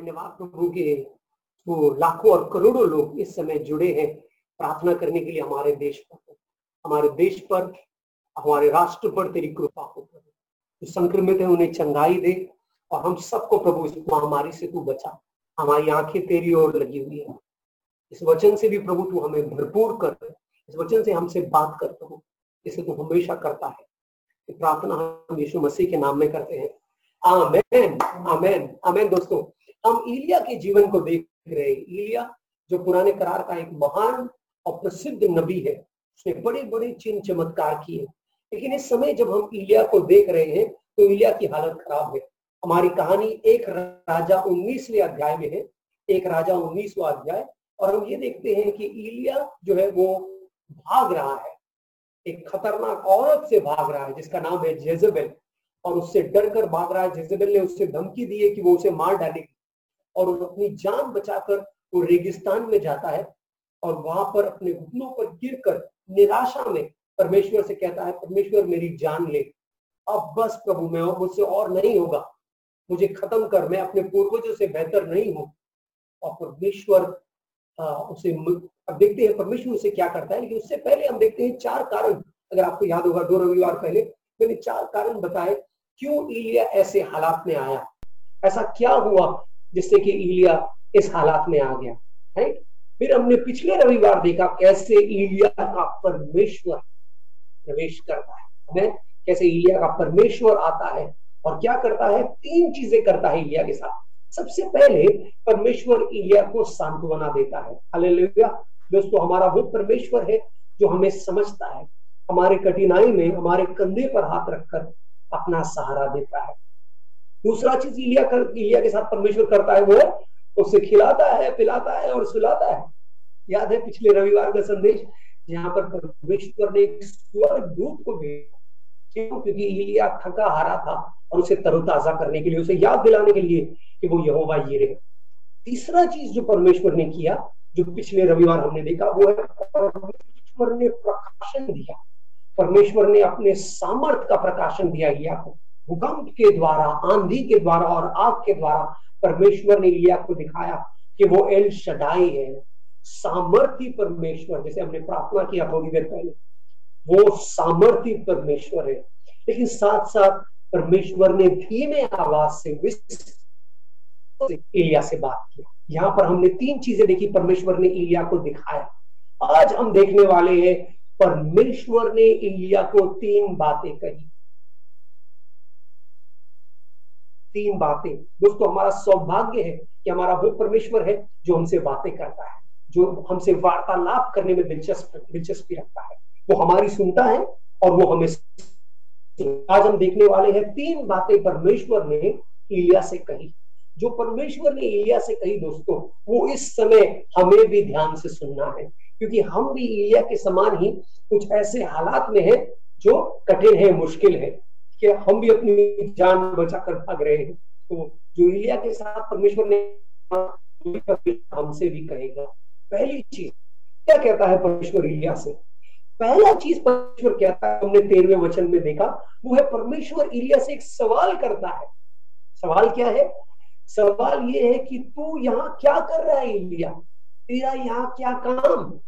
धन्यवाद प्रभु के वो लाखों और करोड़ों लोग इस समय जुड़े हैं प्रार्थना करने के लिए हमारे देश पर। हमारे देश पर, हमारे राष्ट्र पर तेरी कृपा हो प्रभु। जो संक्रमित है, उन्हें चंगाई दे और हम सबको प्रभु इस महामारी से तू बचा। हमारी आँखें तेरी ओर लगी हुई है। इस वचन से भी प्रभु तू हमें भरपूर कर इस वचन से हमसे बात कर प्रभु। इसे तू हमेशा करता है। प्रार्थना हम यीशु मसीह के नाम में करते हैं। आमेन आमेन आमेन दोस्तों। हम इलिया के जीवन को देख रहे हैं। इलिया जो पुराने करार का एक महान और प्रसिद्ध नबी है, उसने बड़े बड़े चिन्ह चमत्कार किए। लेकिन इस समय जब हम इलिया को देख रहे हैं तो इलिया की हालत खराब है। हमारी कहानी एक राजा उन्नीसवें अध्याय में है। एक राजा उन्नीसवा अध्याय। और हम ये देखते हैं कि इलिया जो है, वो भाग रहा है। एक खतरनाक औरत से भाग रहा है, जिसका नाम है जेजेबेल। और उससे डर कर भाग रहा है। जेजेबेल ने उससे धमकी दी है कि वो उसे मार डालेगी। और वो अपनी जान बचाकर वो रेगिस्तान में जाता है और वहाँ पर अपने घुटनों पर गिरकर निराशा में परमेश्वर से कहता है, परमेश्वर, मेरी जान ले। अब बस प्रभु, मैं मुझसे और नहीं होगा। मुझे खत्म कर, मैं अपने पूर्वजों से बेहतर नहीं हूँ। और परमेश्वर उसे अब देखते हैं, परमेश्वर उसे क्या करता है, लेकिन उससे पहले हम देखते हैं चार कारण। अगर आपको याद होगा, दो रविवार पहले मैंने चार कारण बताए, क्यों इलिया ऐसे हालात में आया? ऐसा क्या हुआ? जिससे कि इलिया इस हालात में आ गया है फिर हमने पिछले रविवार देखा कैसे इलिया का परमेश्वर प्रवेश करता है कैसे इलिया का परमेश्वर आता है और क्या करता है? तीन चीज़ें करता है इलिया के साथ। सबसे पहले परमेश्वर इलिया को सांत्वना देता है। दोस्तों, हमारा वो परमेश्वर है जो हमें समझता है, हमारे कठिनाई में, हमारे कंधे पर हाथ रखकर अपना सहारा देता है। दूसरा चीज़ इलिया कर इलिया के साथ परमेश्वर करता है वो उसे खिलाता है, पिलाता है और सुलाता है। याद है पिछले रविवार का संदेश, जहाँ पर परमेश्वर ने एक स्वर्ग दूत को भेजा क्यों क्योंकि इलिया थका हारा था और उसे तरोताजा करने के लिए, उसे याद दिलाने के लिए कि वो यहोवा ये रहे। तीसरा चीज़ जो परमेश्वर ने किया, जो पिछले रविवार हमने देखा, वो है परमेश्वर ने प्रकाशन दिया। परमेश्वर ने अपने सामर्थ का प्रकाशन दिया इलिया को। भूकंप के द्वारा, आंधी के द्वारा और आग के द्वारा परमेश्वर ने इलिया को दिखाया कि वो एल शडाई है। सामर्थ्य परमेश्वर, जैसे हमने प्रार्थना किया थोड़ी देर पहले, वो सामर्थ्य परमेश्वर है। लेकिन साथ साथ परमेश्वर ने धीमे आवाज़ से इलिया से बात किया यहाँ पर हमने तीन चीज़ें देखी, परमेश्वर ने इलिया को दिखाया। आज हम देखने वाले हैं, परमेश्वर ने इलिया को तीन बातें कही। तीन बातें। दोस्तों, हमारा सौभाग्य है कि हमारा वो परमेश्वर है जो हमसे बातें करता है, जो हमसे वार्तालाप करने में दिलचस्प, दिलचस्पी रखता है। वो हमारी सुनता है और वो हमें आज हम देखने वाले हैं तीन बातें परमेश्वर ने इलिया से कही। जो परमेश्वर ने इलिया से कही, दोस्तों, वो इस समय हमें भी ध्यान से सुनना है। क्योंकि हम भी इलिया के समान ही कुछ ऐसे हालात में है जो कठिन है, मुश्किल है। कि हम भी अपनी जान बचा कर भाग रहे हैं। तो जो इलिया के साथ परमेश्वर ने हमसे भी कहेगा, पहली चीज़, क्या कहता है परमेश्वर इलिया से? पहला चीज़ परमेश्वर कहता है, हमने तेरहवें वचन में देखा, वो है परमेश्वर इलिया से एक सवाल करता है। सवाल क्या है? सवाल ये है कि तू यहाँ क्या कर रहा है इलिया तेरा यहाँ क्या काम?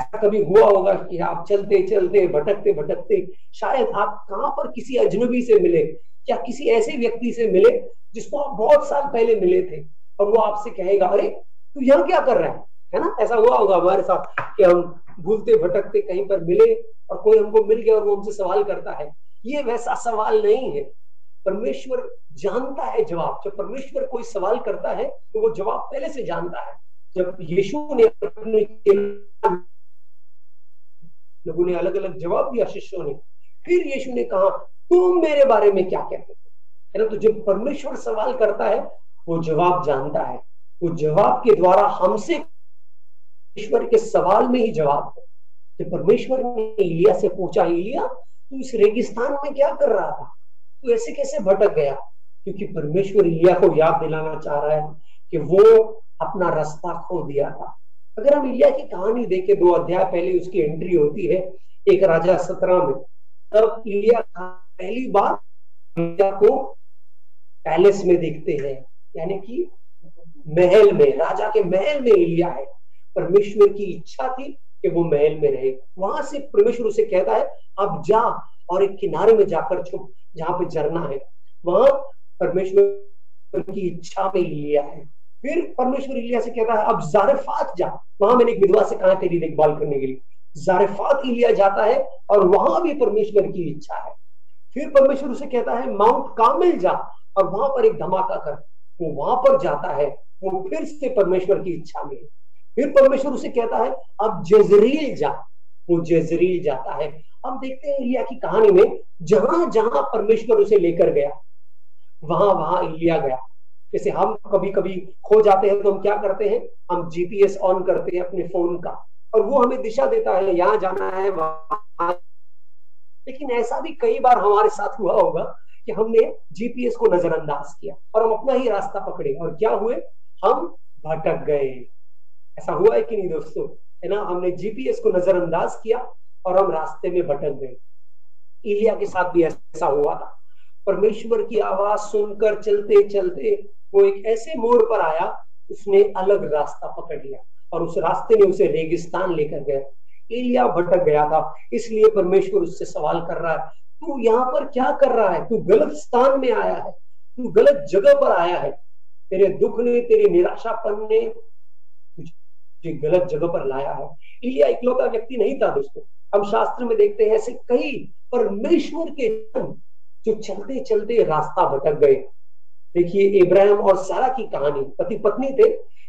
ऐसा कभी हुआ होगा कि आप चलते चलते, भटकते भटकते, शायद आप कहाँ पर किसी अजनबी से मिले या किसी ऐसे व्यक्ति से मिले जिसको आप बहुत साल पहले मिले थे और वो आपसे कहेगा, अरे, तू यहाँ क्या कर रहा है? है ना? ऐसा हुआ होगा हमारे साथ कि हम भूलते, भटकते कहीं पर मिले और कोई हमको मिल गया और वो हमसे सवाल करता है। ये वैसा सवाल नहीं है। परमेश्वर जानता है जवाब। जब परमेश्वर कोई सवाल करता है तो वो जवाब पहले से जानता है। जब यीशु ने अपने लोगों ने अलग अलग जवाब दिया शिष्यों ने। फिर यीशु ने कहा, तुम मेरे बारे में क्या कहते हो? है ना तो जब परमेश्वर सवाल करता है, वो जवाब जानता है। वो जवाब के द्वारा हमसे ईश्वर के सवाल में ही जवाब है जब परमेश्वर ने इलिया से पूछा इलिया तू इस रेगिस्तान में क्या कर रहा था? तू ऐसे कैसे भटक गया? क्योंकि परमेश्वर इलिया को याद दिलाना चाह रहा है कि वो अपना रास्ता खो दिया था। अगर हम इलिया की कहानी देखें, दो अध्याय पहले उसकी एंट्री होती है, एक राजा सत्रह में। तब इलिया पहली बार इलिया को पैलेस में देखते हैं, यानी कि महल में, राजा के महल में इलिया है। परमेश्वर की इच्छा थी कि वो महल में रहे। वहाँ से परमेश्वर उसे कहता है, अब जा और एक किनारे में जाकर छुप, जहाँ पे झरना है। वहाँ परमेश्वर की इच्छा में इलिया है। फिर परमेश्वर इलिया से कहता है, अब जारफात जा। वहाँ मैंने एक विधवा से कहा तेरी देखभाल करने के लिए। जारफात इलिया जाता है और वहाँ भी परमेश्वर की इच्छा है। फिर परमेश्वर उसे कहता है, माउंट कामिल जा। और वहाँ पर एक धमाका कर। वो वहाँ पर जाता है, वो फिर से परमेश्वर की इच्छा में फिर परमेश्वर उसे कहता है, अब जजरील जा। वो जजरील जाता है। हम देखते हैं इलिया की कहानी में जहाँ जहाँ परमेश्वर उसे लेकर गया वहाँ वहाँ इलिया गया। जैसे हम कभी कभी खो जाते हैं तो हम क्या करते हैं? हम जीपीएस ऑन करते हैं अपने फ़ोन का। और वो हमें दिशा देता है, यहाँ जाना है, वहाँ। लेकिन ऐसा भी कई बार हमारे साथ हुआ होगा कि हमने जीपीएस को नजरअंदाज किया और हम अपना ही रास्ता पकड़े और क्या हुए? हम भटक गए। ऐसा हुआ है कि नहीं दोस्तों? है ना? हमने जीपीएस को नजरअंदाज किया और हम रास्ते में भटक गए। इलिया के साथ भी ऐसा हुआ था। परमेश्वर की आवाज़ सुनकर चलते चलते वो एक ऐसे मोड़ पर आया, उसने अलग रास्ता पकड़ लिया और उस रास्ते में उसे रेगिस्तान लेकर गया। एलिया भटक गया था, इसलिए परमेश्वर उससे सवाल कर रहा है, तू यहाँ पर क्या कर रहा है? तू गलत स्थान में आया है, तू गलत जगह पर आया है। तेरे दुख ने, तेरे निराशापन ने तुझे गलत जगह पर लाया है। इलिया इकलौता व्यक्ति नहीं था दोस्तों। हम शास्त्र में देखते हैं, ऐसे कई परमेश्वर के जो चलते चलते रास्ता भटक गए। देखिए, इब्राहिम और सारा की कहानी पति पत्नी थे,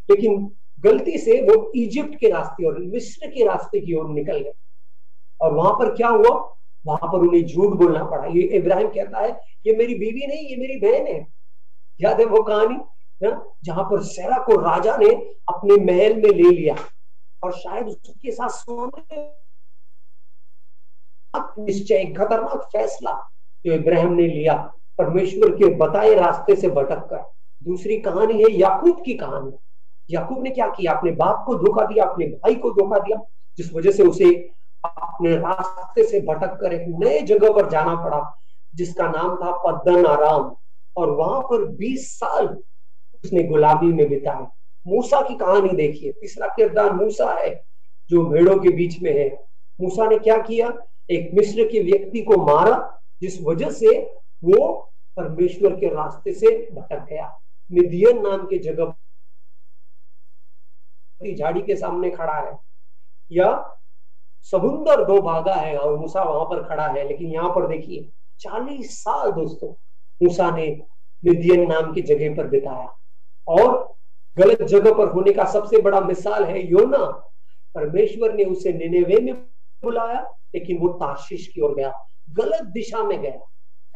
लेकिन गलती से वो इजिप्ट के रास्ते और मिस्र के रास्ते की ओर निकल गए। और वहाँ पर क्या हुआ? वहाँ पर उन्हें झूठ बोलना पड़ा। ये इब्राहिम कहता है, ये मेरी बीवी नहीं, ये मेरी बहन है। याद है वो कहानी? है जहाँ पर सेरा को राजा ने अपने महल में ले लिया। और शायद उसके साथ सोने निश्चय, खतरनाक फैसला जो इब्राहिम ने लिया। परमेश्वर के बताए रास्ते से भटक कर दूसरी कहानी है याकूब की कहानी। याकूब ने क्या किया? अपने बाप को धोखा दिया, अपने भाई को धोखा दिया, जिस वजह से उसे अपने रास्ते से भटक कर एक नए जगह पर जाना पड़ा, जिसका नाम था पद्दन आराम। और वहाँ पर 20 साल उसने गुलामी में बिताए। मूसा की कहानी देखिए। तीसरा किरदार मूसा है, जो भेड़ों के बीच में है। मूसा ने क्या किया? एक मिस्र के व्यक्ति को मारा, जिस वजह से वो परमेश्वर के रास्ते से भटक गया। मिदियन नाम के जगह झाड़ी के सामने खड़ा है। या समुन्दर दो भागा है और मूसा वहाँ पर खड़ा है, लेकिन यहाँ पर देखिए, चालीस साल दोस्तों, मूसा ने मिदियन नाम की जगह पर बिताया। और गलत जगह पर होने का सबसे बड़ा मिसाल है योना। परमेश्वर ने उसे निनेवे में बुलाया, लेकिन वो ताशीष की ओर गया। गलत दिशा में गया।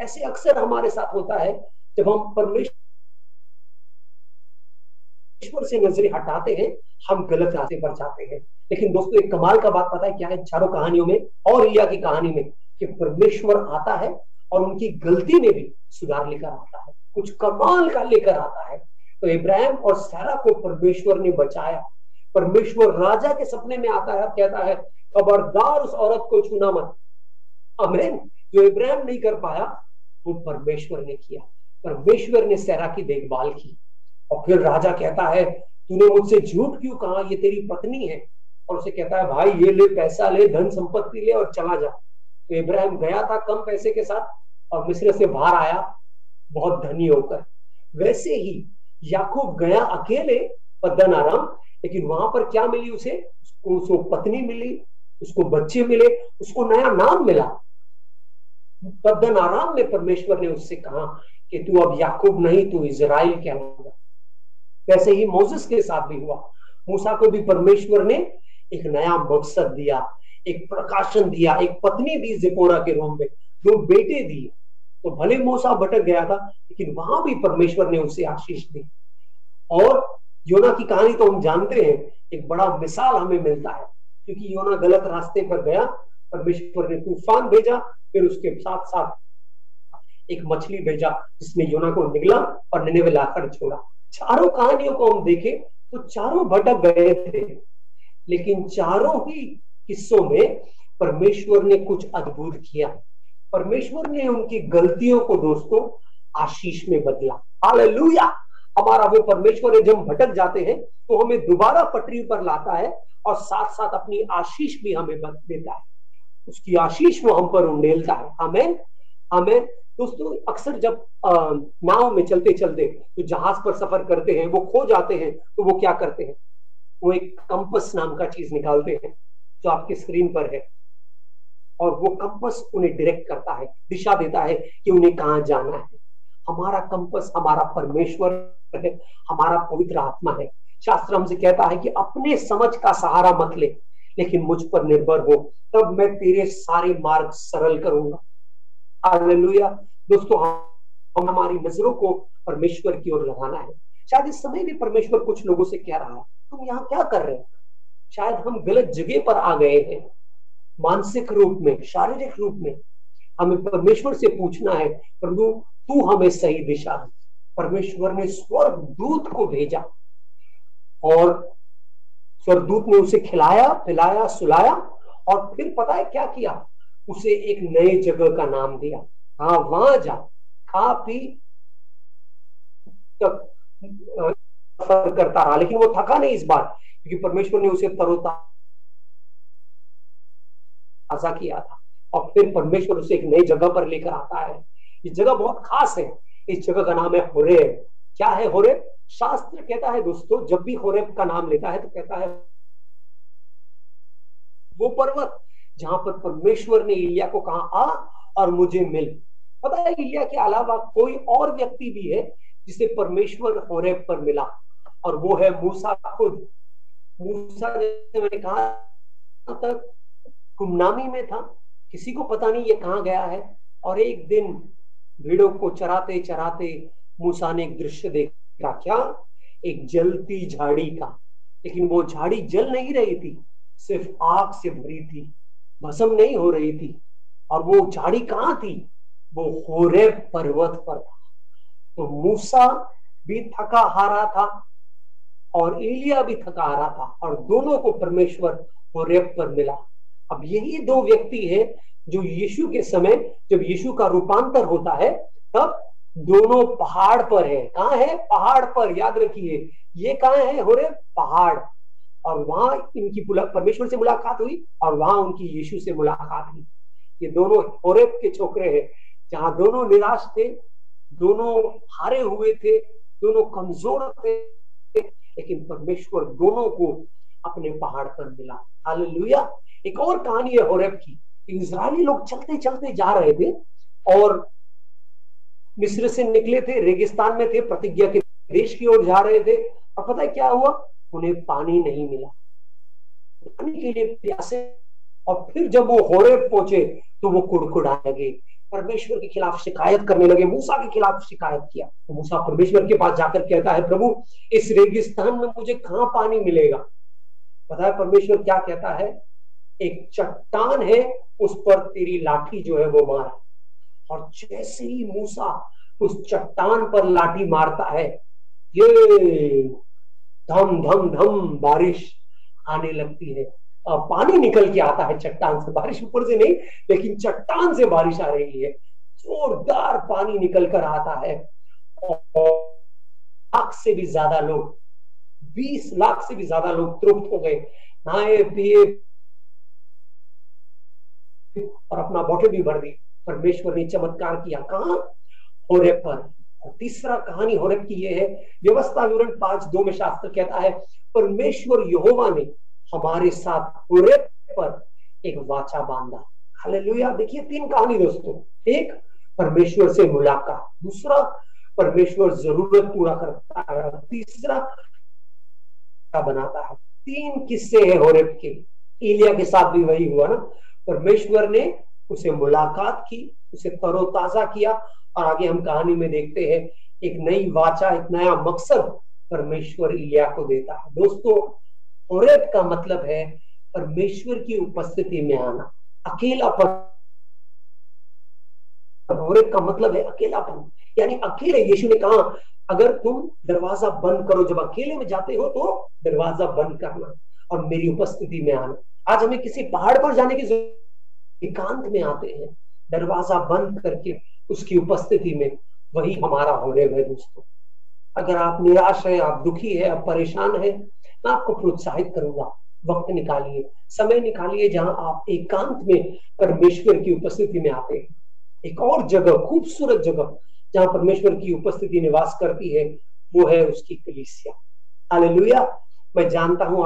ऐसे अक्सर हमारे साथ होता है, जब हम परमेश्वर से नज़रें हटाते हैं, हम गलत रास्ते पर जाते हैं। लेकिन दोस्तों, एक कमाल का बात पता है क्या है? चारों कहानियों में और इलिया की कहानी में कि परमेश्वर आता है और उनकी गलती में भी सुधार लेकर आता है। कुछ कमाल का लेकर आता है। तो इब्राहिम और सारा को परमेश्वर ने बचाया। परमेश्वर राजा के सपने में आता है, कहता है, खबरदार उस औरत को छूना मत। अमेन जो इब्राहिम नहीं कर पाया, वो परमेश्वर ने किया। परमेश्वर ने सैरा की देखभाल की और फिर राजा कहता है, तूने मुझसे झूठ क्यों कहा? ये तेरी पत्नी है। और उसे कहता है, भाई, ये ले, पैसा ले, धन संपत्ति ले और चला जा। तो इब्राहिम गया था कम पैसे के साथ और मिस्र से बाहर आया, बहुत धनी होकर। वैसे ही याकूब गया अकेले पद्दन आराम, लेकिन वहाँ पर क्या मिली उसे? उसको उसको पत्नी मिली, उसको बच्चे मिले, उसको नया नाम मिला। पद्दन आराम में परमेश्वर ने उससे कहा कि तू अब याकूब नहीं, तू इज़राइल कहलाएगा वैसे ही मोजिस के साथ भी हुआ। मूसा को भी परमेश्वर ने एक नया मकसद दिया, एक प्रकाशन दिया, एक पत्नी दी जिपोरा के रूम में, दो बेटे दिए। तो भले मूसा भटक गया था, लेकिन वहाँ भी परमेश्वर ने उसे आशीष दी। और योना की कहानी तो हम जानते हैं, एक बड़ा मिसाल हमें मिलता है। क्योंकि योना गलत रास्ते पर गया, परमेश्वर ने तूफ़ान भेजा फिर उसके साथ साथ एक मछली भेजा, जिसने योना को निगला और निने लाकर छोड़ा। चारों कहानियों को हम देखें तो चारों भटक गए थे। लेकिन चारों ही हिस्सों में परमेश्वर ने कुछ अद्भुत किया। परमेश्वर ने उनकी गलतियों को दोस्तों आशीष में बदला। हालेलुया! हमारा वो परमेश्वर है, जब भटक जाते हैं तो हमें दोबारा पटरी पर लाता है और साथ साथ अपनी आशीष भी हमें देता है। उसकी आशीष वो हम पर उंडेलता है। हमें हमें दोस्तों, अक्सर जब नाव में चलते चलते तो जहाज़ पर सफ़र करते हैं, वो खो जाते हैं तो वो क्या करते हैं? वो एक कंपस नाम का चीज़ निकालते हैं, जो आपके स्क्रीन पर है। और वो कंपस उन्हें डायरेक्ट करता है, दिशा देता है कि उन्हें कहाँ जाना है। हमारा कंपस हमारा परमेश्वर है, हमारा पवित्र आत्मा है। शास्त्र हमसे कहता है कि अपने समझ का सहारा मत ले। लेकिन मुझ पर निर्भर हो, तब मैं तेरे सारे मार्ग सरल करूँगा। हालेलुया। दोस्तों, हम हमारी नज़रों को परमेश्वर की ओर लगाना है। शायद इस समय भी परमेश्वर कुछ लोगों से कह रहा है, तुम यहाँ क्या कर रहे हो? शायद हम गलत जगह पर आ गए हैं, मानसिक रूप में, शारीरिक रूप में। हमें परमेश्वर से पूछना है, प्रभु, तू हमें सही दिशा परमेश्वर ने स्वर्ग दूत को भेजा। और स्वर्गदूत ने उसे खिलाया, पिलाया, सुलाया और फिर पता है क्या किया? उसे एक नए जगह का नाम दिया। हाँ वहाँ जा। खा पी तक सफ़र करता रहा। लेकिन वो थका नहीं इस बार, क्योंकि परमेश्वर ने उसे तरोताजा किया था। और फिर परमेश्वर उसे एक नई जगह पर लेकर आता है। ये जगह बहुत खास है। इस जगह का नाम है होरे क्या है होरेब? शास्त्र कहता है, दोस्तों, जब भी होरेब का नाम लेता है तो कहता है, वो पर्वत जहाँ पर परमेश्वर ने इलिया को कहा, आ और मुझे मिल। पता है, इलिया के अलावा कोई और व्यक्ति भी है जिसे परमेश्वर होरेब पर मिला, और वो है मूसा खुद। मूसा जैसे मैंने कहा तक गुमनामी में था, किसी को पता नहीं ये कहाँ गया है, और एक दिन भीड़ों को चराते चराते मूसा ने एक दृश्य देखा। क्या क्या? एक जलती झाड़ी का। लेकिन वो झाड़ी जल नहीं रही थी, सिर्फ़ आग से भरी थी, भस्म नहीं हो रही थी। और वो झाड़ी कहाँ थी? वो होरे पर्वत पर था। तो मूसा भी थका हारा था और एलिया भी थका हारा था और दोनों को परमेश्वर होरेब पर मिला। अब यही दो व्यक्ति है जो यीशु के समय, जब यीशु का रूपांतर होता है, तब दोनों पहाड़ पर है। कहा है? पहाड़ पर, याद रखिए। ये कहा है? हो रहे पहाड़। और वहाँ इनकी परमेश्वर से मुलाकात हुई और वहाँ उनकी यीशु से मुलाकात हुई। ये दोनों होरेब के छोकरे हैं। जहाँ दोनों निराश थे, दोनों हारे हुए थे, दोनों कमज़ोर थे, लेकिन परमेश्वर दोनों को अपने पहाड़ पर मिला। हालेलुया। एक और कहानी है होरेब की। इजरायली लोग चलते चलते जा रहे थे और मिस्र से निकले थे, रेगिस्तान में थे, प्रतिज्ञा के देश की ओर जा रहे थे। और पता है क्या हुआ? उन्हें पानी नहीं मिला। पानी के लिए प्यासे। और फिर जब वो होरे पहुँचे तो वो कुड़कुड़ा लगे। परमेश्वर के खिलाफ शिकायत करने लगे। मूसा के खिलाफ शिकायत किया। तो मूसा परमेश्वर के पास जाकर कहता है, प्रभु, इस रेगिस्तान में मुझे कहाँ पानी मिलेगा? पता है परमेश्वर क्या कहता है? एक चट्टान है, उस पर तेरी लाठी जो है वो मार। और जैसे ही मूसा उस चट्टान पर लाठी मारता है, ये धम धम धम बारिश आने लगती है। पानी निकल के आता है चट्टान से। बारिश ऊपर से नहीं, लेकिन चट्टान से बारिश आ रही है। जोरदार पानी निकल कर आता है। और लाख से भी ज़्यादा लोग, बीस लाख से भी ज़्यादा लोग तृप्त हो गए। नहाए, पिए और अपना बोतल भी भर दी परमेश्वर ने चमत्कार किया। कहा? होरेब पर। तीसरा कहानी होरेब की यह है, व्यवस्था विवरण पाँच दो में शास्त्र कहता है, परमेश्वर यहोवा ने हमारे साथ होरेब पर एक वाचा बांधा। हालेलुया। देखिए तीन कहानी दोस्तों। एक, परमेश्वर से मुलाकात। दूसरा, परमेश्वर ज़रूरत पूरा करता है। तीसरा बनाता है? तीन किस्से हैं होरेब के। इलिया के साथ भी वही हुआ ना। परमेश्वर ने उसे मुलाकात की, उसे तरोताजा किया और आगे हम कहानी में देखते हैं, एक नई वाचा, एक नया मकसद परमेश्वर इलिया को देता है। दोस्तों, औरत का मतलब है परमेश्वर की उपस्थिति में आना, अकेलापन। औरत का मतलब है अकेलापन। यानी अकेले, यीशु ने कहा, अगर तुम दरवाज़ा बंद करो, जब अकेले में जाते हो तो दरवाज़ा बंद करना और मेरी उपस्थिति में आना। आज हमें किसी पहाड़ पर जाने की एकांत में आते हैं। दरवाज़ा बंद करके उसकी उपस्थिति में वही हमारा होने है दोस्तों। अगर आप निराश है, आप दुखी है, आप परेशान है, मैं आपको प्रोत्साहित करूँगा। वक्त निकालिए, समय निकालिए जहाँ आप एकांत में परमेश्वर की उपस्थिति में आते हैं। एक और जगह, खूबसूरत जगह, जहाँ परमेश्वर की उपस्थिति निवास करती है, वो है उसकी कलिसिया। हालेलुया! मैं जानता हूँ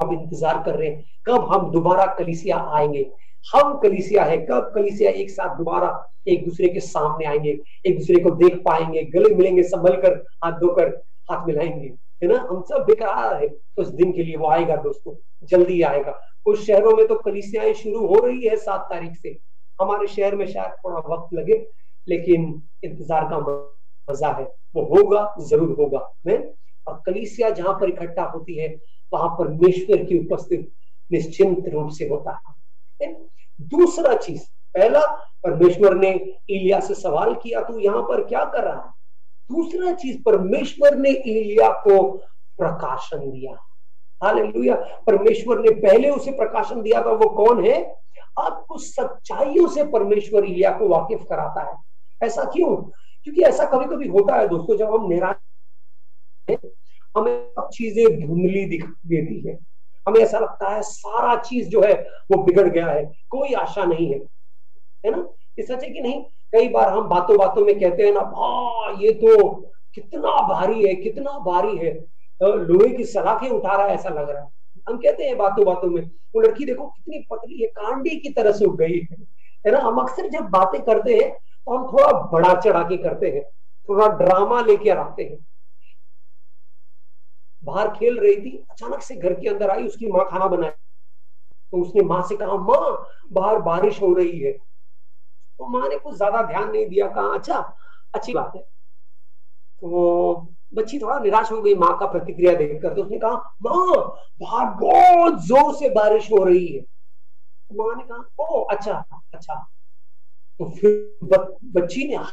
आप इंतज़ार कर रहे हैं। कब हम दोबारा कलिसिया आएँगे? हम कलिसिया है, कब कलिसिया एक साथ दोबारा एक दूसरे के सामने आएँगे, एक दूसरे को देख पाएँगे, गले मिलेंगे, संभल कर, हाथ धोकर, हाथ मिलाएँगे, है ना? हम सब बेकार है। उस दिन के लिए वो आएगा दोस्तों, जल्दी आएगा। कुछ शहरों में तो कलिसियाएँ शुरू हो रही है सात तारीख से। हमारे शहर में शायद थोड़ा वक्त लगे, लेकिन इंतज़ार का मज़ा है। वो होगा, ज़रूर होगा मैं और कलिसिया जहाँ पर इकट्ठा होती है, वहाँ परमेश्वर की उपस्थित निश्चिंत रूप से होता है। दूसरा चीज़, पहला, परमेश्वर ने इलिया से सवाल किया, तू यहाँ पर क्या कर रहा है? दूसरा चीज़, परमेश्वर ने इलिया को प्रकाशन दिया। हालेलुया। परमेश्वर ने पहले उसे प्रकाशन दिया था, वो कौन है? कुछ सच्चाइयों से परमेश्वर इलिया को वाकिफ कराता है। ऐसा क्यों? क्योंकि ऐसा कभी कभी होता है दोस्तों, जब हम निराश हमें चीज़ें धुंधली दिख देती है। हमें ऐसा लगता है सारा चीज़ जो है वो बिगड़ गया है, कोई आशा नहीं है है ना? ये सच है कि नहीं? कई बार हम बातों बातों में कहते हैं ना भा ये तो कितना भारी है, कितना भारी है। लोहे की सलाखें उठा रहा है ऐसा लग रहा है। हम कहते हैं बातों बातों में, वो लड़की देखो कितनी पतली है, कांडी की तरह से उग गई है। है ना? हम अक्सर जब बातें करते हैं तो हम थोड़ा बड़ा चढ़ा के करते हैं, थोड़ा ड्रामा लेके आते हैं। बाहर खेल रही थी, अचानक से घर के अंदर आई, उसकी माँ खाना बनाई। तो उसने माँ से कहा, माँ, बाहर बारिश हो रही है। तो माँ ने कुछ ज़्यादा ध्यान नहीं दिया, कहा अच्छा अच्छी बात है। तो बच्ची थोड़ा निराश हो गई, माँ का प्रतिक्रिया देखकर। तो उसने कहा, माँ, बाहर बहुत ज़ोर से बारिश हो रही है। तो माँ ने कहा ओ अच्छा अच्छा। तो फिर बच्ची ने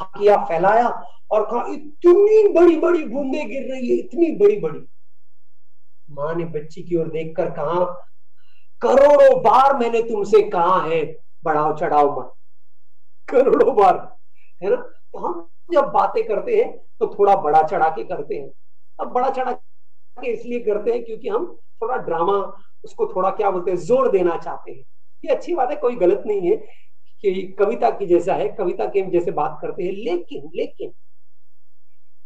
किया, फैलाया और कहा, इतनी बड़ी बड़ी बूंदे गिर रही है, इतनी बड़ी बड़ी माँ ने बच्ची की ओर देखकर कहा, करोड़ों बार मैंने तुमसे कहा है, बढ़ाओ, चढ़ाओ मत। करोड़ों बार, है ना? तो हम जब बातें करते हैं तो थोड़ा बड़ा चढ़ा के करते हैं। अब बड़ा चढ़ा के इसलिए करते हैं क्योंकि हम थोड़ा ड्रामा उसको थोड़ा क्या बोलते हैं, ज़ोर देना चाहते हैं। ये अच्छी बात है, कोई गलत नहीं है कि कविता की जैसा है, कविता के जैसे बात करते हैं। लेकिन लेकिन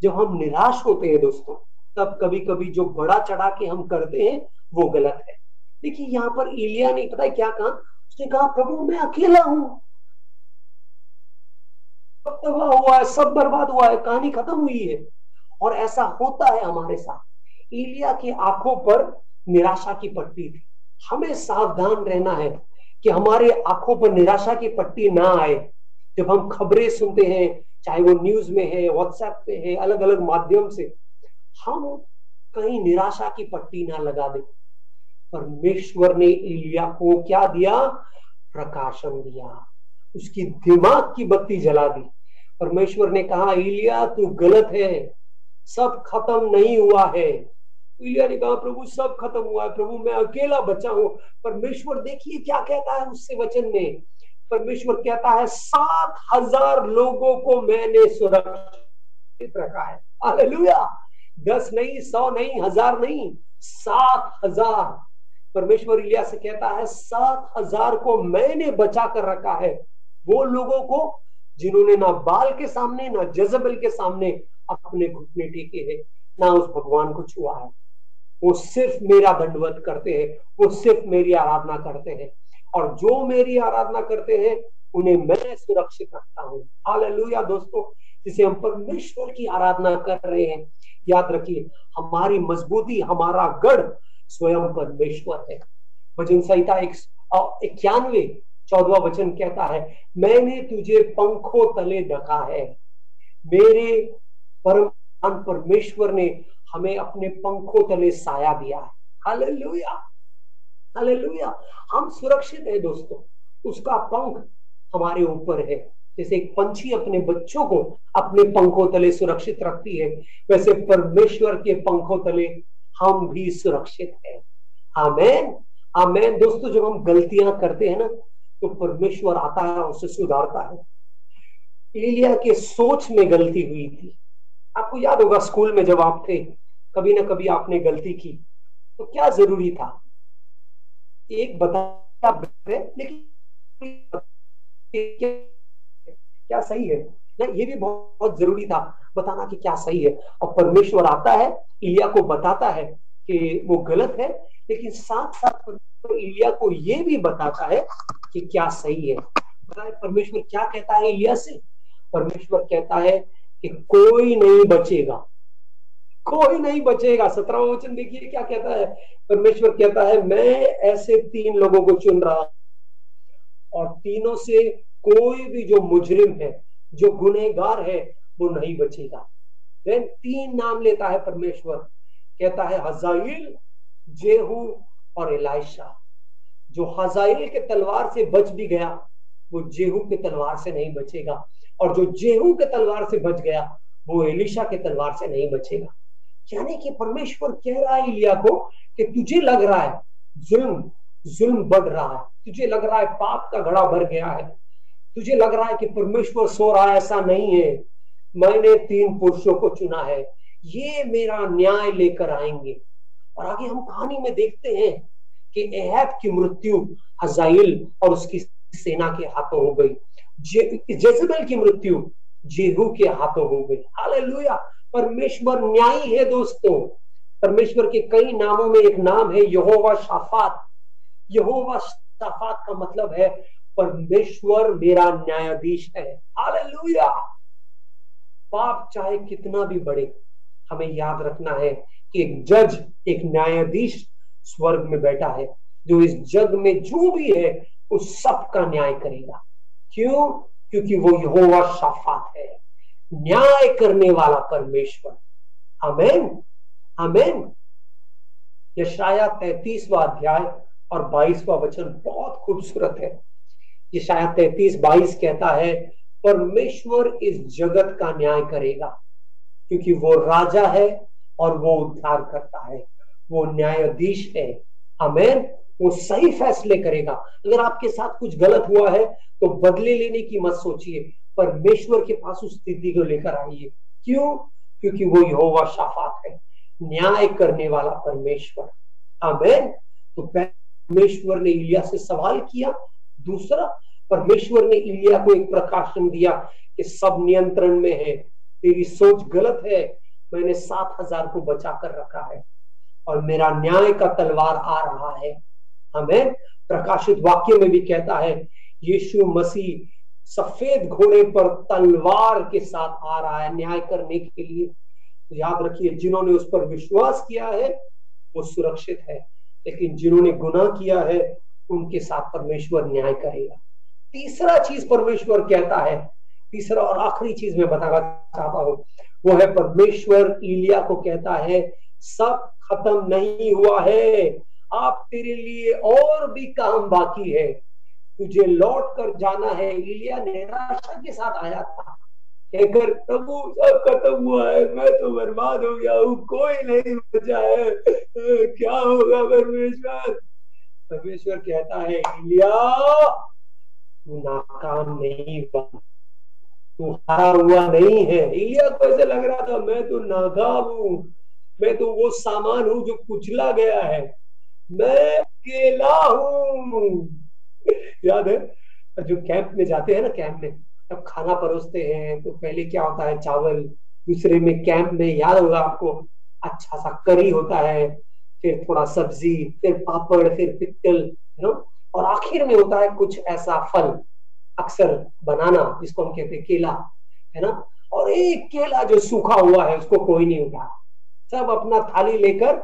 जब हम निराश होते हैं दोस्तों, तब कभी कभी जो बड़ा चढ़ा के हम करते हैं, वो गलत है। देखिए, यहाँ पर इलिया ने, पता है क्या कहा? उसने कहा, प्रभु, मैं अकेला हूँ। सब तबाह हुआ है, सब बर्बाद हुआ है, कहानी खत्म हुई है। और ऐसा होता है हमारे साथ। इलिया की आँखों पर निराशा की पट्टी थी। हमें सावधान रहना है कि हमारे आँखों पर निराशा की पट्टी ना आए। जब हम खबरें सुनते हैं चाहे वो न्यूज़ में है व्हाट्सएप पे है अलग अलग माध्यम से, हम कहीं निराशा की पट्टी ना लगा दे। परमेश्वर ने इलिया को क्या दिया? प्रकाशन दिया। उसकी दिमाग की बत्ती जला दी। परमेश्वर ने कहा, इलिया, तू गलत है। सब खत्म नहीं हुआ है। इलिया ने कहा, प्रभु, सब खत्म हुआ है। प्रभु, मैं अकेला बचा हूँ। परमेश्वर देखिए क्या कहता है उससे वचन में। परमेश्वर कहता है, सात हज़ार लोगों को मैंने सुरक्षित रखा है। हालेलुया। दस नहीं, सौ नहीं, हज़ार नहीं, सात हज़ार। परमेश्वर इलिया से कहता है, सात हज़ार को मैंने बचा कर रखा है। वो लोगों को जिन्होंने ना बाल के सामने, ना जजबल के सामने अपने घुटने टेके हैं, ना उस भगवान को छुआ है। वो सिर्फ़ मेरा दंडवत करते हैं, वो सिर्फ़ मेरी आराधना करते हैं। और जो मेरी आराधना करते हैं, उन्हें मैं सुरक्षित रखता हूँ। हालेलुया दोस्तों, जिसे हम परमेश्वर की आराधना कर रहे हैं। याद रखिए, हमारी मजबूती, हमारा गढ़ स्वयं परमेश्वर है। भजन संहिता एक इक्यानवे, चौदवा वचन कहता है, मैंने तुझे पंखों तले ढका है। मेरे परम परमेश्वर ने हमें अपने पंखों तले साया दिया है। हालेलुया। हालेलुया हम सुरक्षित है दोस्तों। उसका पंख हमारे ऊपर है। जैसे एक पंछी अपने बच्चों को अपने पंखों तले सुरक्षित रखती है, वैसे परमेश्वर के पंखों तले हम भी सुरक्षित है। आमेन। आमेन। दोस्तों, जब हम गलतियाँ करते हैं ना तो परमेश्वर आता है, उसे सुधारता है। एलिया के सोच में गलती हुई थी। आपको याद होगा, स्कूल में जब आप थे, कभी ना कभी आपने गलती की। तो क्या ज़रूरी था? एक बता लेकिन क्या सही है? ना ये भी बहुत, ज़रूरी था बताना कि क्या सही है। और परमेश्वर आता है इलिया को बताता है कि वो गलत है लेकिन साथ साथ इलिया को ये भी बताता है कि क्या सही है परमेश्वर क्या कहता है इलिया से? परमेश्वर कहता है कि कोई नहीं बचेगा। कोई नहीं बचेगा। सत्रह वचन देखिए क्या कहता है? परमेश्वर कहता है, मैं ऐसे तीन लोगों को चुन रहा और तीनों से कोई भी जो मुजरिम है, जो गुनेगार है, वो नहीं बचेगा। देन तीन नाम लेता है परमेश्वर। कहता है, हजाइल, जेहू और इलाइशा। जो हजाइल के तलवार से बच भी गया, वो जेहू के तलवार से नहीं बचेगा। और जो जेहू के तलवार से बच गया, वो एलिशा के तलवार से नहीं बचेगा। यानी कि परमेश्वर कह रहा है इलिया को कि तुझे लग रहा है जुल्म जुल्म बढ़ रहा है। तुझे लग रहा है पाप का घड़ा भर गया है। तुझे लग रहा है कि परमेश्वर सो रहा है, ऐसा नहीं है। मैंने तीन पुरुषों को चुना है। ये मेरा न्याय लेकर आएँगे। और आगे हम कहानी में देखते हैं कि एहब की मृत्यु हजाइल और उसकी सेना के हाथों हो गई। जेजबेल की मृत्यु जेहू के हाथों हो गई हालेलुया। परमेश्वर न्यायी है दोस्तों। परमेश्वर के कई नामों में एक नाम है यहोवा शाफात। यहोवा शाफात का मतलब है, परमेश्वर मेरा न्यायाधीश है। हालेलुया। पाप चाहे कितना भी बढ़े हमें याद रखना है कि एक जज, एक न्यायाधीश स्वर्ग में बैठा है। जो इस जग में जो भी है, उस सब का न्याय करेगा। क्यों? क्योंकि वो यहोवा शाफात है। न्याय करने वाला परमेश्वर। अमेन अमेन यशाया तैतीसवा अध्याय और बाईसवा वचन बहुत खूबसूरत है। ये शायद तैतीस बाईस कहता है, परमेश्वर इस जगत का न्याय करेगा, क्योंकि वो राजा है और वो उद्धार करता है। वो न्यायाधीश है। अमेन वो सही फैसले करेगा। अगर आपके साथ कुछ गलत हुआ है तो बदले लेने की मत सोचिए। परमेश्वर के पास उस स्थिति को लेकर आइए। क्यों? क्योंकि वो यहोवा शाफात है। न्याय करने वाला परमेश्वर। अमेन तो परमेश्वर ने इलिया से सवाल किया। दूसरा, परमेश्वर ने इलिया को एक प्रकाशन दिया कि सब नियंत्रण में है। तेरी सोच गलत है। मैंने सात हज़ार को बचा कर रखा है। और मेरा न्याय का तलवार आ रहा है। हमें प्रकाशित वाक्य में भी कहता है, यीशु मसीह सफ़ेद घोड़े पर तलवार के साथ आ रहा है न्याय करने के लिए। याद रखिए, जिन्होंने उस पर विश्वास किया है, वो सुरक्षित है। लेकिन जिन्होंने गुनाह किया है, उनके साथ परमेश्वर न्याय करेगा। तीसरा चीज़ परमेश्वर कहता है, तीसरा और आखिरी चीज़ मैं बताना चाहता हूँ, वो है परमेश्वर इलिया को कहता है, सब खत्म नहीं हुआ है। आप तेरे लिए और भी काम बाकी है। तुझे लौट कर जाना है। इलिया निराशा के साथ आया था। कहकर, प्रभु, सब खत्म हुआ है। मैं तो बर्बाद हो गया हूँ। कोई नहीं बचा है। क्या होगा परमेश्वर? परमेश्वर कहता है इलिया तू नाकाम नहीं हुआ। तू हारा हुआ नहीं है। इलिया को ऐसे लग रहा था, मैं तो नाकाम हूँ। मैं तो वो सामान हूँ जो कुचला गया है। मैं अकेला हूँ। याद है? जो कैंप में जाते हैं ना कैंप में, तब खाना परोसते हैं तो पहले क्या होता है, चावल दूसरे में कैंप में याद होगा आपको अच्छा सा करी होता है, फिर थोड़ा सब्ज़ी, फिर पापड़, फिर पिक्कल है ना और आखिर में होता है कुछ ऐसा फल, अक्सर बनाना, जिसको हम कहते हैं केला, है ना? और एक केला जो सूखा हुआ है, उसको कोई नहीं उठा सब अपना थाली लेकर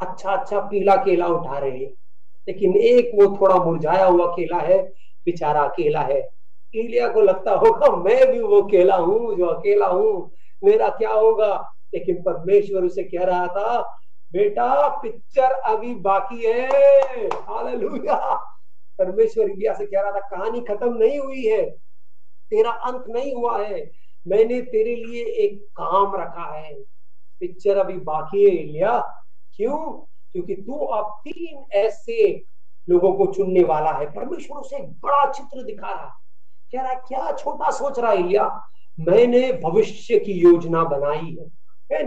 अच्छा अच्छा पीला केला उठा रहे हैं। लेकिन एक वो थोड़ा मुरझाया हुआ केला है, बेचारा अकेला है। इलिया को लगता होगा, मैं भी वो केला हूँ, जो अकेला हूँ। मेरा क्या होगा? लेकिन परमेश्वर उसे कह रहा था, बेटा पिक्चर अभी बाकी है। परमेश्वर इंडिया से कह रहा था, कहानी खत्म नहीं हुई है। तेरा अंत नहीं हुआ है। मैंने तेरे लिए एक काम रखा है। पिक्चर अभी बाकी है, इलिया। क्यों? क्योंकि तू अब तीन ऐसे लोगों को चुनने वाला है। परमेश्वर उसे एक बड़ा चित्र दिखा रहा कह रहा क्या छोटा सोच रहा इलिया? मैंने भविष्य की योजना बनाई है।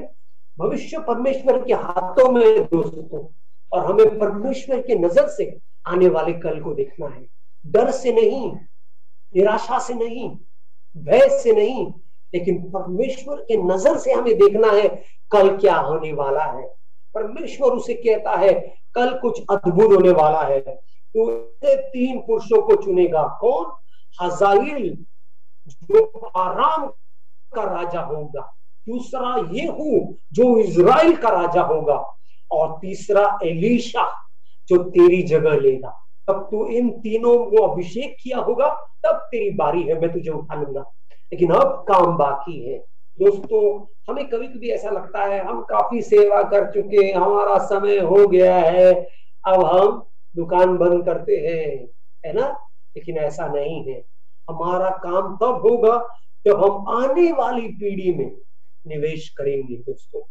भविष्य परमेश्वर के हाथों में दोस्तों, और हमें परमेश्वर की नज़र से आने वाले कल को देखना है। डर से नहीं, निराशा से नहीं, भय से नहीं, लेकिन परमेश्वर के नज़र से हमें देखना है कल क्या होने वाला है। परमेश्वर उसे कहता है, कल कुछ अद्भुत होने वाला है। तो तीन पुरुषों को चुनेगा। कौन? हजाइल जो आराम का राजा होगा। दूसरा ये हूँ, जो इज़राइल का राजा होगा। और तीसरा एलिशा, जो तेरी जगह लेगा। तब तू इन तीनों को अभिषेक किया होगा, तब तेरी बारी है, मैं तुझे उठा लूँगा। लेकिन अब काम बाकी है। दोस्तों, हमें कभी कभी ऐसा लगता है, हम काफ़ी सेवा कर चुके हैं, हमारा समय हो गया है, अब हम दुकान बंद करते हैं, है ना? लेकिन ऐसा नहीं है। हमारा काम तब होगा जब हम आने वाली पीढ़ी में निवेश करेंगे, दोस्तों।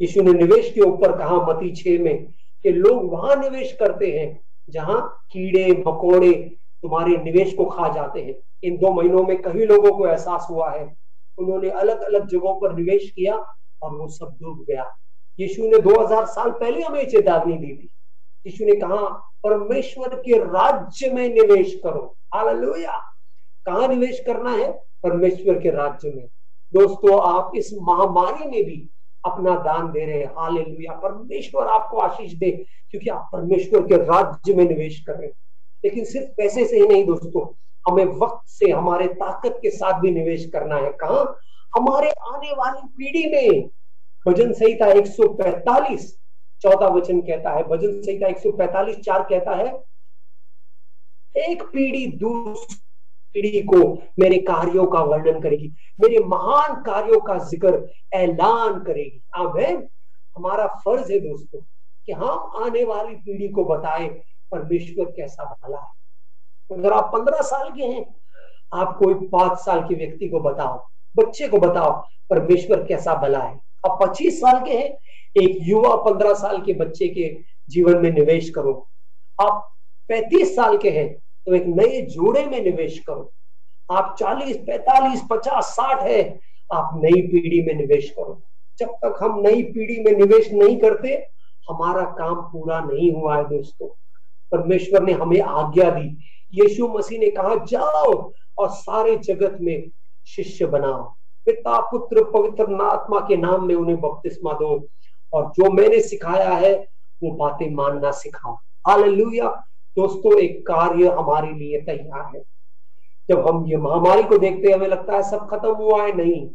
यीशु ने निवेश के ऊपर कहा मती छे में, कि लोग वहाँ निवेश करते हैं, जहाँ कीड़े, मकोड़े तुम्हारे निवेश को खा जाते हैं। इन दो महीनों में कई लोगों को एहसास हुआ है उन्होंने अलग अलग जगहों पर निवेश किया और वो सब डूब गया। यीशु ने 2000 साल पहले हमें चेतावनी दी थी। यीशु ने कहा, परमेश्वर के राज्य में निवेश करो। हालेलुया। कहा निवेश करना है? परमेश्वर के राज्य में। दोस्तों, आप इस महामारी में भी अपना दान दे रहे हैं। हालेलुया। परमेश्वर आपको आशीष दे, क्योंकि आप परमेश्वर के राज्य में निवेश कर रहे हैं। लेकिन सिर्फ़ पैसे से ही नहीं, दोस्तों। हमें वक्त से हमारे ताकत के साथ भी निवेश करना है। कहा? हमारे आने वाली पीढ़ी में। भजन संहिता 145 चौथा वचन कहता है। भजन संहिता 145 चार कहता है, एक पीढ़ी दूसरी पीढ़ी को मेरे कार्यों का वर्णन करेगी। मेरे महान कार्यों का ज़िक्र ऐलान करेगी। आमेन। हमारा फ़र्ज़ है दोस्तों कि हम आने वाली पीढ़ी को बताएँ, परमेश्वर कैसा भला है। अगर आप पंद्रह साल के हैं आप कोई पाँच साल के व्यक्ति को बताओ बच्चे को बताओ परमेश्वर कैसा भला है। आप पच्चीस साल के हैं एक युवा पंद्रह साल के बच्चे के जीवन में निवेश करो। आप पैंतीस साल के हैं तो एक नए जोड़े में निवेश करो। आप 40, 45, 50, 60 है आप नई पीढ़ी में निवेश करो। जब तक हम नई पीढ़ी में निवेश नहीं करते हमारा काम पूरा नहीं हुआ है दोस्तों। परमेश्वर ने हमें आज्ञा दी यीशु मसीह ने कहा, जाओ और सारे जगत में शिष्य बनाओ। पिता, पुत्र, पवित्र आत्मा के नाम में उन्हें बपतिस्मा दो और जो मैंने सिखाया है, वो बातें मानना सिखाओ। हालेलुया। दोस्तों, एक कार्य हमारे लिए तैयार है। जब हम ये महामारी को देखते हैं, हमें लगता है सब खत्म हुआ है। नहीं।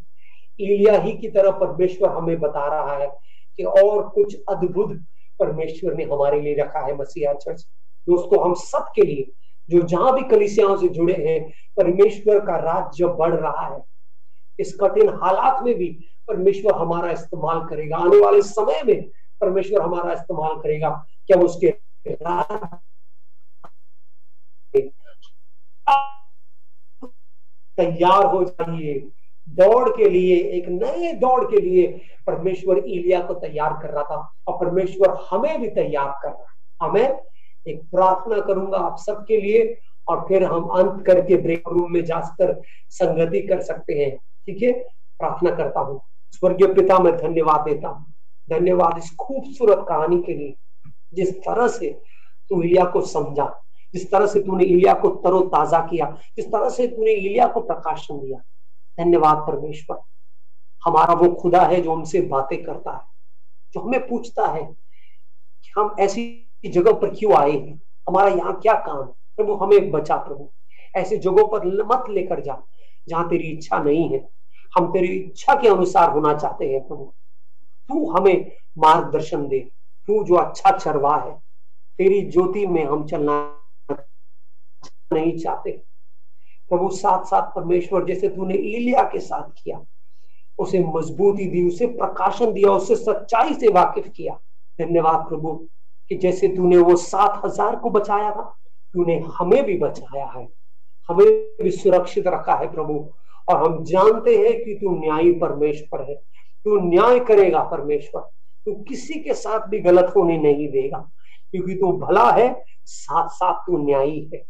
इलिया ही की तरह परमेश्वर हमें बता रहा है कि और कुछ अद्भुत परमेश्वर ने हमारे लिए रखा है, मसीहा चर्च। दोस्तों, हम सब के लिए जो जहाँ भी कलिसियाओं से जुड़े हैं, परमेश्वर का राज्य बढ़ रहा है। इस कठिन हालात में भी परमेश्वर हमारा इस्तेमाल करेगा। आने वाले समय में परमेश्वर हमारा इस्तेमाल करेगा क्या उसके तैयार हो जाइए। दौड़ के लिए, एक नए दौड़ के लिए परमेश्वर इलिया को तैयार कर रहा था और परमेश्वर हमें भी तैयार कर रहा है। हमें एक प्रार्थना करूँगा आप सबके लिए और फिर हम अंत करके ब्रेक रूम में जाकर संगति कर सकते हैं। ठीक है? प्रार्थना करता हूँ। स्वर्गीय पिता, मैं धन्यवाद देता हूँ। धन्यवाद इस खूबसूरत कहानी के लिए, जिस तरह से तू इलिया को समझा, जिस तरह से तूने इलिया को तरोताजा किया, जिस तरह से तूने इलिया को प्रकाशन दिया। धन्यवाद परमेश्वर। हमारा वो खुदा है जो हमसे बातें करता है, जो हमें पूछता है कि हम ऐसी जगह पर क्यों आए हैं? हमारा यहाँ क्या काम प्रभु, हमें बचा प्रभु। ऐसे जगहों पर मत लेकर जा, जहाँ तेरी इच्छा नहीं है। हम तेरी इच्छा के अनुसार होना चाहते हैं, प्रभु। तू हमें मार्गदर्शन दे। तू जो अच्छा चरवा है, तेरी ज्योति में हम चलना नहीं चाहते। प्रभु साथ साथ परमेश्वर, जैसे तूने इलिया के साथ किया, उसे मजबूती दी, उसे प्रकाशन दिया, उसे सच्चाई से वाकिफ किया। धन्यवाद, प्रभु। कि जैसे तूने वो सात हज़ार को बचाया था, तूने हमें भी बचाया है। हमें भी सुरक्षित रखा है प्रभु। और हम जानते हैं कि तू न्यायी परमेश्वर है। तू न्याय करेगा परमेश्वर। तू किसी के साथ भी गलत होने नहीं देगा। क्योंकि तू भला है साथ साथ तू न्यायी है।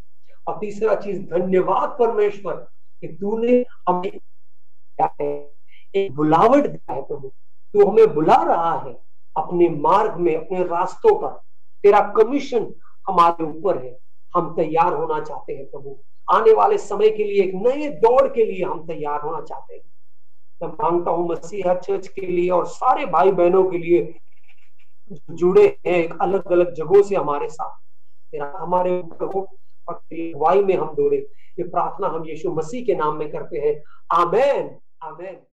और तीसरा चीज़, धन्यवाद परमेश्वर कि तूने हमें एक बुलावट दिया है प्रभु। तू हमें बुला रहा है अपने मार्ग में, अपने रास्तों पर। तेरा कमीशन हमारे ऊपर है। हम तैयार होना चाहते हैं प्रभु। आने वाले समय के लिए, एक नए दौड़ के लिए हम तैयार होना चाहते हैं। मैं माँगता हूँ मसीहा चर्च के लिए और सारे भाई बहनों के लिए जुड़े हैं एक अलग अलग जगहों से हमारे साथ। तेरा हमारे वाई में हम दौड़े। ये प्रार्थना हम यीशु मसीह के नाम में करते हैं। आमेन। आमेन।